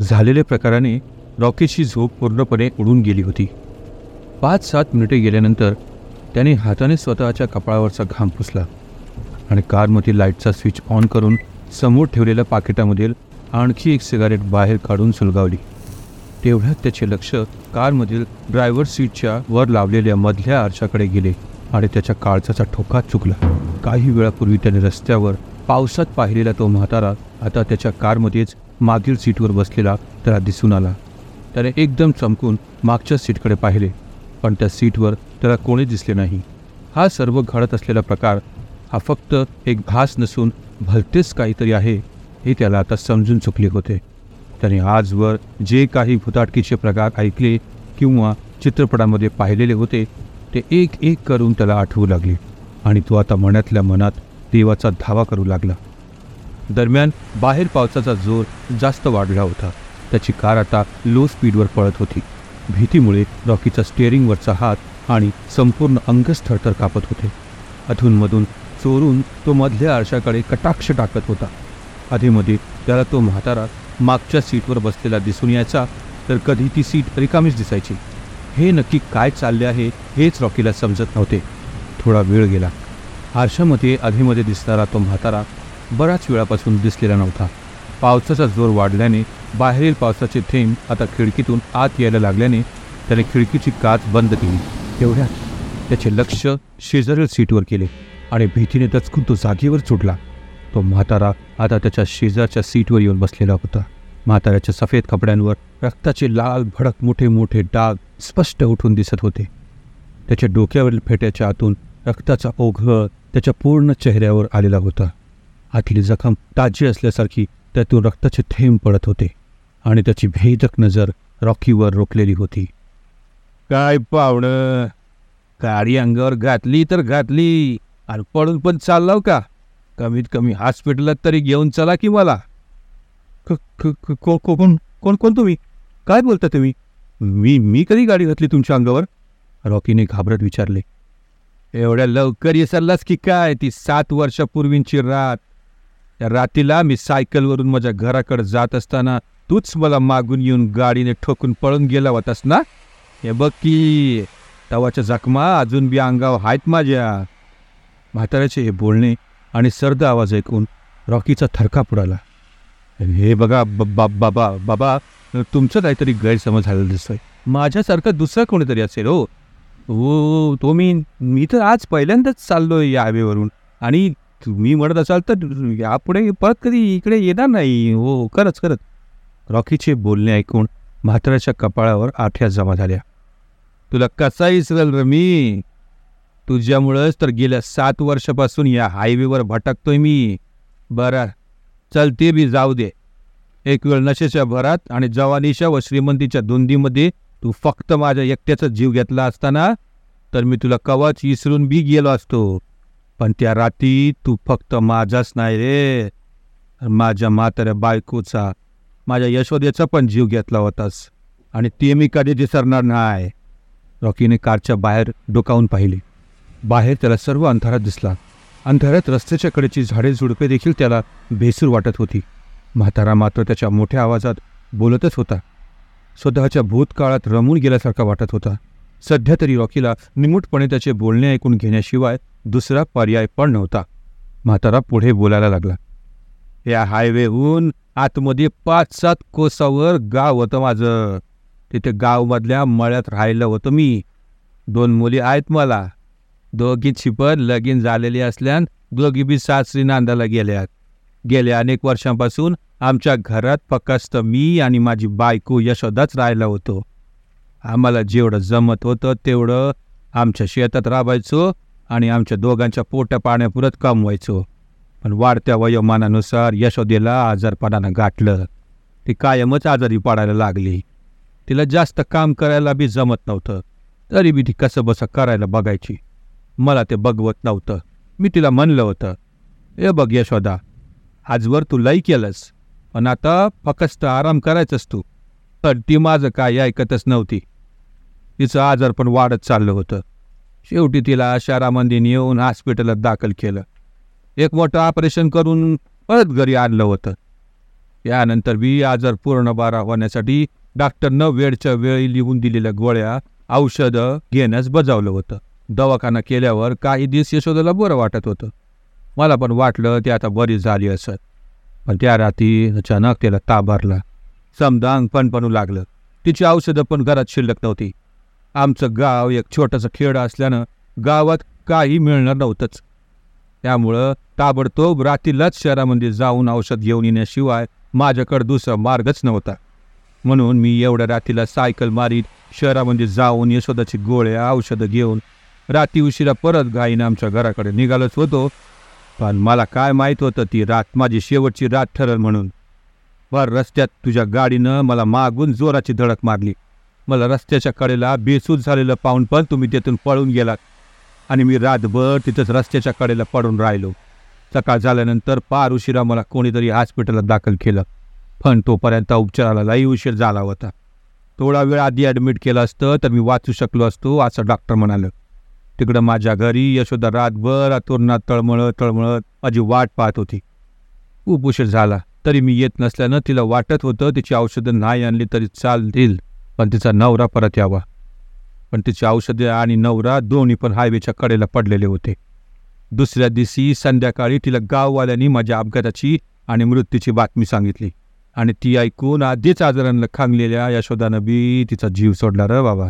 झालेल्या प्रकाराने रॉकीची झोप पूर्णपणे उडून गेली होती. पाच सात मिनिटे गेल्यानंतर त्याने हाताने स्वतःच्या कपाळावरचा घाम पुसला आणि कारमधील लाईटचा स्विच ऑन करून समोर ठेवलेल्या पाकिटामधील आणखी एक सिगारेट बाहेर काढून सुलगावली. तेवढ्यात त्याचे लक्ष कारमधील ड्रायव्हर सीटच्या वर लावलेल्या मधल्या आरशाकडे गेले आणि त्याच्या काळजाचा ठोका चुकला. काही वेळापूर्वी त्याने रस्त्यावर पावसात पाहिलेला तो म्हातारा आता त्याच्या कारमध्येच मागील सीटवर बसलेला त्याला दिसून आला. त्याने एकदम चमकून मागच्या सीटकडे पाहिले पण त्या सीटवर त्याला कोणी दिसले नाही. हा सर्व घडत असलेला प्रकार हा फक्त एक भास नसून भलतेच काहीतरी आहे हे त्याला आता समजून चुकले होते. त्याने आजवर जे काही भुताटकीचे प्रकार ऐकले किंवा चित्रपटामध्ये पाहिलेले होते ते एक एक करून त्याला आठवू लागले आणि तो आता मनातल्या मनात देवाचा धावा करू लागला. दरम्यान बाहेर पावसाचा जोर जास्त वाढला होता. त्याची कार आता लो स्पीडवर पळत होती. भीतीमुळे रॉकीचा स्टिअरिंगवरचा हात आणि संपूर्ण अंगच थरथर कापत होते. अधूनमधून चोरून तो मधल्या आरशाकडे कटाक्ष टाकत होता. आधीमध्ये त्याला तो म्हातारा मागच्या सीटवर बसलेला दिसून यायचा तर कधी ती सीट रिकामीच दिसायची. हे नक्की काय चालले आहे हेच रॉकीला समजत नव्हते. थोडा वेळ गेला. आरशामध्ये आधीमध्ये दिसणारा तो म्हातारा बराच वेळापासून दिसलेला नव्हता. पावसाचा जोर वाढल्याने बाहेरील पावसाचे थेंब आता खिडकीतून आत यायला लागल्याने त्याने खिडकीची काच बंद केली. तेवढ्यात त्याचे लक्ष शेजारील सीटवर केले आणि भीतीने दचकून तो जागेवर सुटला तो म्हातारा आता त्याच्या शेजारच्या सीटवर येऊन बसलेला होता. म्हाताऱ्याच्या सफेद कपड्यांवर रक्ताचे लाल भडक मोठे मोठे डाग स्पष्ट उठून दिसत होते. त्याच्या डोक्यावरील फेट्याच्या आतून रक्ताचा ओघळ त्याच्या पूर्ण चेहऱ्यावर आलेला होता. आतली जखम ताजी असल्यासारखी त्यातून रक्ताचे थेंब पडत होते आणि त्याची भेदक नजर रॉकीवर रोखलेली होती. काय पावणं गाडी अंगावर घातली तर घातली. आणि पडून पण चाललाव का? कमीत कमी हॉस्पिटलात तरी घेऊन चला की मला. कोण कोण कोण तुम्ही? काय बोलता तुम्ही? मी मी कधी गाडी घातली तुमच्या अंगावर? रॉकीने घाबरत विचारले. एवढ्या लवकर विसरलास की काय? ती सात वर्षापूर्वींची रात. त्या रातीला मी सायकलवरून माझ्या घराकडे जात असताना तूच मला मागून येऊन गाडीने ठोकून पळून गेला होतास ना? हे बघ की तवाच्या जखमा अजून बी अंगावर आहेत माझ्या. म्हाताऱ्याचे हे बोलणे आणि सर्द आवाज ऐकून रॉकीचा थरका पुडाला हे बघा ब- बाबा बाबा तुमचं काहीतरी गैरसमज झालेलं दिसतोय. माझ्यासारखं दुसरं कोणीतरी असेल हो? हो तो मी मी तर आज पहिल्यांदाच चाललोय या हायवेवरून आणि तुम्ही म्हणत असाल तर यापुढे परत कधी इकडे येणार नाही. हो खरंच खरंच. रॉकीचे बोलणे ऐकून म्हाताऱ्याच्या कपाळावर आठ्या जमा झाल्या. तुला कसा इसरल र मी? तुझ्यामुळंच तर गेल्या सात वर्षापासून या हायवेवर भटकतोय मी. बरं चल ते बी जाऊ दे. एक वेळ नशेच्या भरात आणि जवानीच्या व श्रीमंतीच्या धुंदीमध्ये तू फक्त माझ्या एकट्याचा जीव घेतला असताना तर मी तुला कवच इसरून बी गेलो असतो. पण त्या राती तू फक्त माझाच नाही रे. माझ्या म्हाताऱ्या बायकोचा माझ्या यशोदेचा पण जीव घेतला होतास. आणि ते मी कधी विसरणार नाही. रॉकीने कारच्या बाहेर डोकावून पाहिले. बाहेर त्याला सर्व अंधारात दिसला. अंधारात रस्त्याच्या कडेची झाडे झुडपे देखील त्याला भेसूर वाटत होती. म्हातारा मात्र त्याच्या मोठ्या आवाजात बोलतच होता. स्वतःच्या भूतकाळात रमून गेल्यासारखा वाटत होता. सध्या तरी रॉकीला निमूटपणे त्याचे बोलणे ऐकून घेण्याशिवाय दुसरा पर्याय पण नव्हता. म्हातारा पुढे बोलायला लागला. या हायवेहून आतमध्ये पाच सात कोसावर गाव होतं माझं. तिथे गावमधल्या मळ्यात राहिलं होतं मी. दोन मुली आहेत मला. दोघी छिपत लगीन झालेली असल्यान दोघी बी सासरी नांदाला गेल्यात. गेल्या अनेक वर्षांपासून आमच्या घरात फक्त मी आणि माझी बायको यशोदाच राहिला होतो. आम्हाला जेवढं जमत होतं तेवढं आमच्या शेतात राबायचो आणि आमच्या दोघांच्या पोट्या पाण्यापुरत कमवायचो. पण वाढत्या वयोमानानुसार यशोदेला आजारपणानं गाठलं. ती कायमच आजारी पडायला लागली. तिला जास्त काम करायला बी जमत नव्हतं. तरी बी ती कसं बसं करायला बघायची. मला ते बघवत नव्हतं. मी तिला म्हणलं होतं ए बघ यशोदा आजवर तू लई केलंस पण आता फकस्त आराम करायचंस तू. पण ती माझं काय ऐकतच नव्हती. तिचं आजार पण वाढत चाललं होतं. शेवटी तिला शहरामध्ये नेऊन हॉस्पिटलात दाखल केलं. एक मोठं ऑपरेशन करून परत घरी आणलं होतं. यानंतर बी आजार पूर्ण बारा होण्यासाठी डॉक्टरनं वेळच्या वेळी लिहून दिलेल्या गोळ्या औषधं घेण्यास बजावलं होतं. दवाखाना केल्यावर काही दिवस यशोदाला बरं वाटत होतं. मला पण वाटलं ती आता बरी झाली असत पण त्या रात्री अचानक त्याला ताबारला समदांग समजा अंग पणपणू लागलं. तिची औषधं पण घरात शिल्लक नव्हती. आमचं गाव एक छोटंसं खेड असल्यानं गावात काही मिळणार नव्हतंच. त्यामुळं ताबडतोब रात्रीलाच शहरामध्ये जाऊन औषध घेऊन येण्याशिवाय माझ्याकडं दुसरा मार्गच नव्हता. म्हणून मी एवढ्या रात्रीला सायकल मारीत शहरामध्ये जाऊन यशोदाची गोळ्या औषधं घेऊन रात्री उशिरा परत गाईनं आमच्या घराकडे निघालोच होतो. पण मला काय माहीत होतं ती रात माझी शेवटची रात ठरल म्हणून. भर रस्त्यात तुझ्या गाडीनं मला मागून जोराची धडक मारली. मला रस्त्याच्या कडेला बेसूद झालेलं पाहून पण तुम्ही तिथून पळून गेलात. आणि मी रातभर तिथंच रस्त्याच्या कडेला पडून राहिलो. सकाळ झाल्यानंतर पार उशिरा मला कोणीतरी हॉस्पिटलात दाखल केलं. पण तोपर्यंत उपचाराला लई उशीर झाला होता. थोडा वेळ आधी ॲडमिट केलं असतं तर मी वाचू शकलो असतो असं डॉक्टर म्हणालं. तिकडं माझ्या घरी यशोदा रातभर अतुरणात तळमळत तळमळत माझी वाट पाहत होती. खूप उशीर झाला. तरी मी येत नसल्यानं तिला वाटत होतं तिची औषधं नाही आणली तरी चालतील. पण तिचा नवरा परत यावा. पण तिची औषधे आणि नवरा दोन्ही पण हायवेच्या कडेला पडलेले होते. दुसऱ्या दिवशी संध्याकाळी तिला गाववाल्यांनी माझ्या अपघाताची आणि मृत्यूची बातमी सांगितली. आणि ती ऐकून आधीच आजारांना खांगलेल्या यशोदानं बी तिचा जीव सोडला र बाबा.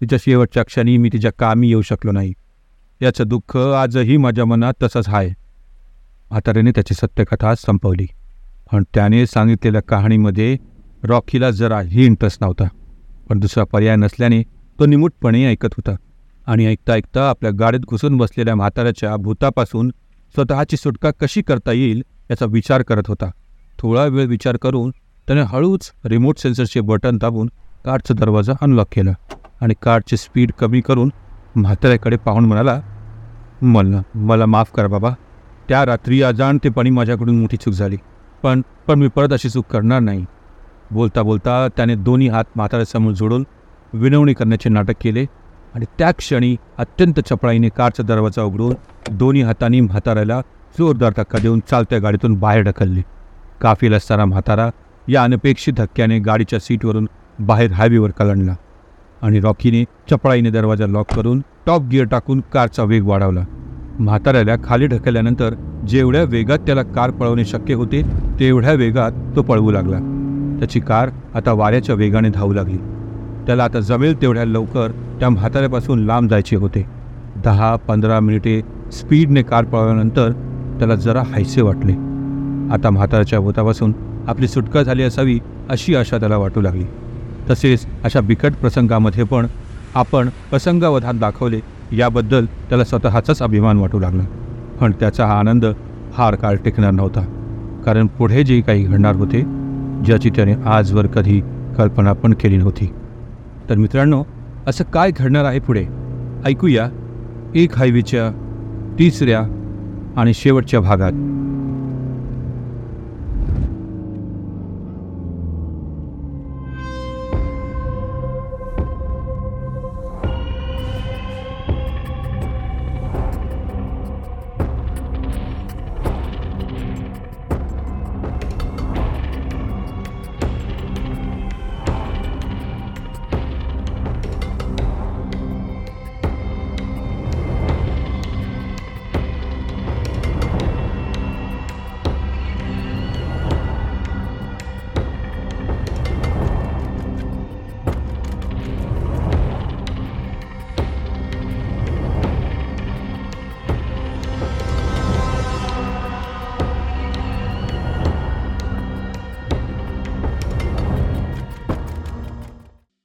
तिच्या शेवटच्या क्षणी मी तिच्या कामी येऊ शकलो नाही. याचं दुःख आजही माझ्या मनात तसंच आहे. म्हाताऱ्याने त्याची सत्यकथा संपवली. पण त्याने सांगितलेल्या कहाणीमध्ये रॉकीला जराही इंटरेस्ट नव्हता. पण दुसरा पर्याय नसल्याने तो निमूटपणे ऐकत होता. आणि ऐकता ऐकता आपल्या गाडीत घुसून बसलेल्या म्हाताऱ्याच्या भूतापासून स्वतःची सुटका कशी करता येईल याचा विचार करत होता. थोडा वेळ विचार करून त्याने हळूच रिमोट सेन्सरचे बटन दाबून कारचा दरवाजा अनलॉक केला आणि कारची स्पीड कमी करून म्हाताऱ्याकडे पाहून म्हणाला मला मला माफ करा बाबा. त्या रात्री अजाणतेपणी माझ्याकडून मोठी चूक झाली. पण पण मी परत अशी चूक करणार नाही. बोलता बोलता त्याने दोन्ही हात म्हाताऱ्यासमोर जोडून विनवणी करण्याचे नाटक केले आणि त्या क्षणी अत्यंत चपळाईने कारचा दरवाजा उघडून दोन्ही हातांनी म्हाताऱ्याला जोरदार धक्का देऊन चालत्या गाडीतून बाहेर ढकलले. काफील असताना म्हातारा या अनपेक्षित धक्क्याने गाडीच्या सीटवरून बाहेर हायवेवर कलंडला आणि रॉकीने चपळाईने दरवाजा लॉक करून टॉप गिअर टाकून कारचा वेग वाढवला. म्हाताऱ्याला खाली ढकलल्यानंतर जेवढ्या वेगात त्याला कार पळवणे शक्य होते तेवढ्या वेगात तो पळवू लागला. त्याची कार आता वाऱ्याच्या वेगाने धावू लागली. त्याला आता जमेल तेवढ्या लवकर त्या म्हाताऱ्यापासून लांब जायचे होते. दहा पंधरा मिनिटे स्पीडने कार पळवल्यानंतर त्याला जरा हायसे वाटले. आता म्हाताऱ्याच्या भूतापासून आपली सुटका झाली असावी अशी आशा त्याला वाटू लागली. तसेच अशा बिकट प्रसंगामध्ये पण आपण प्रसंगावधान दाखवले याबद्दल त्याला स्वतःचाच अभिमान वाटू लागला. पण त्याचा हा आनंद फार काळ टिकणार नव्हता. कारण पुढे जे काही घडणार होते ज्याची त्याने आजवर कधी कल्पना पण केली नव्हती. तर मित्रांनो असं काय घडणार आहे पुढे? ऐकूया एक हायवेच्या तिसऱ्या आणि शेवटच्या भागात.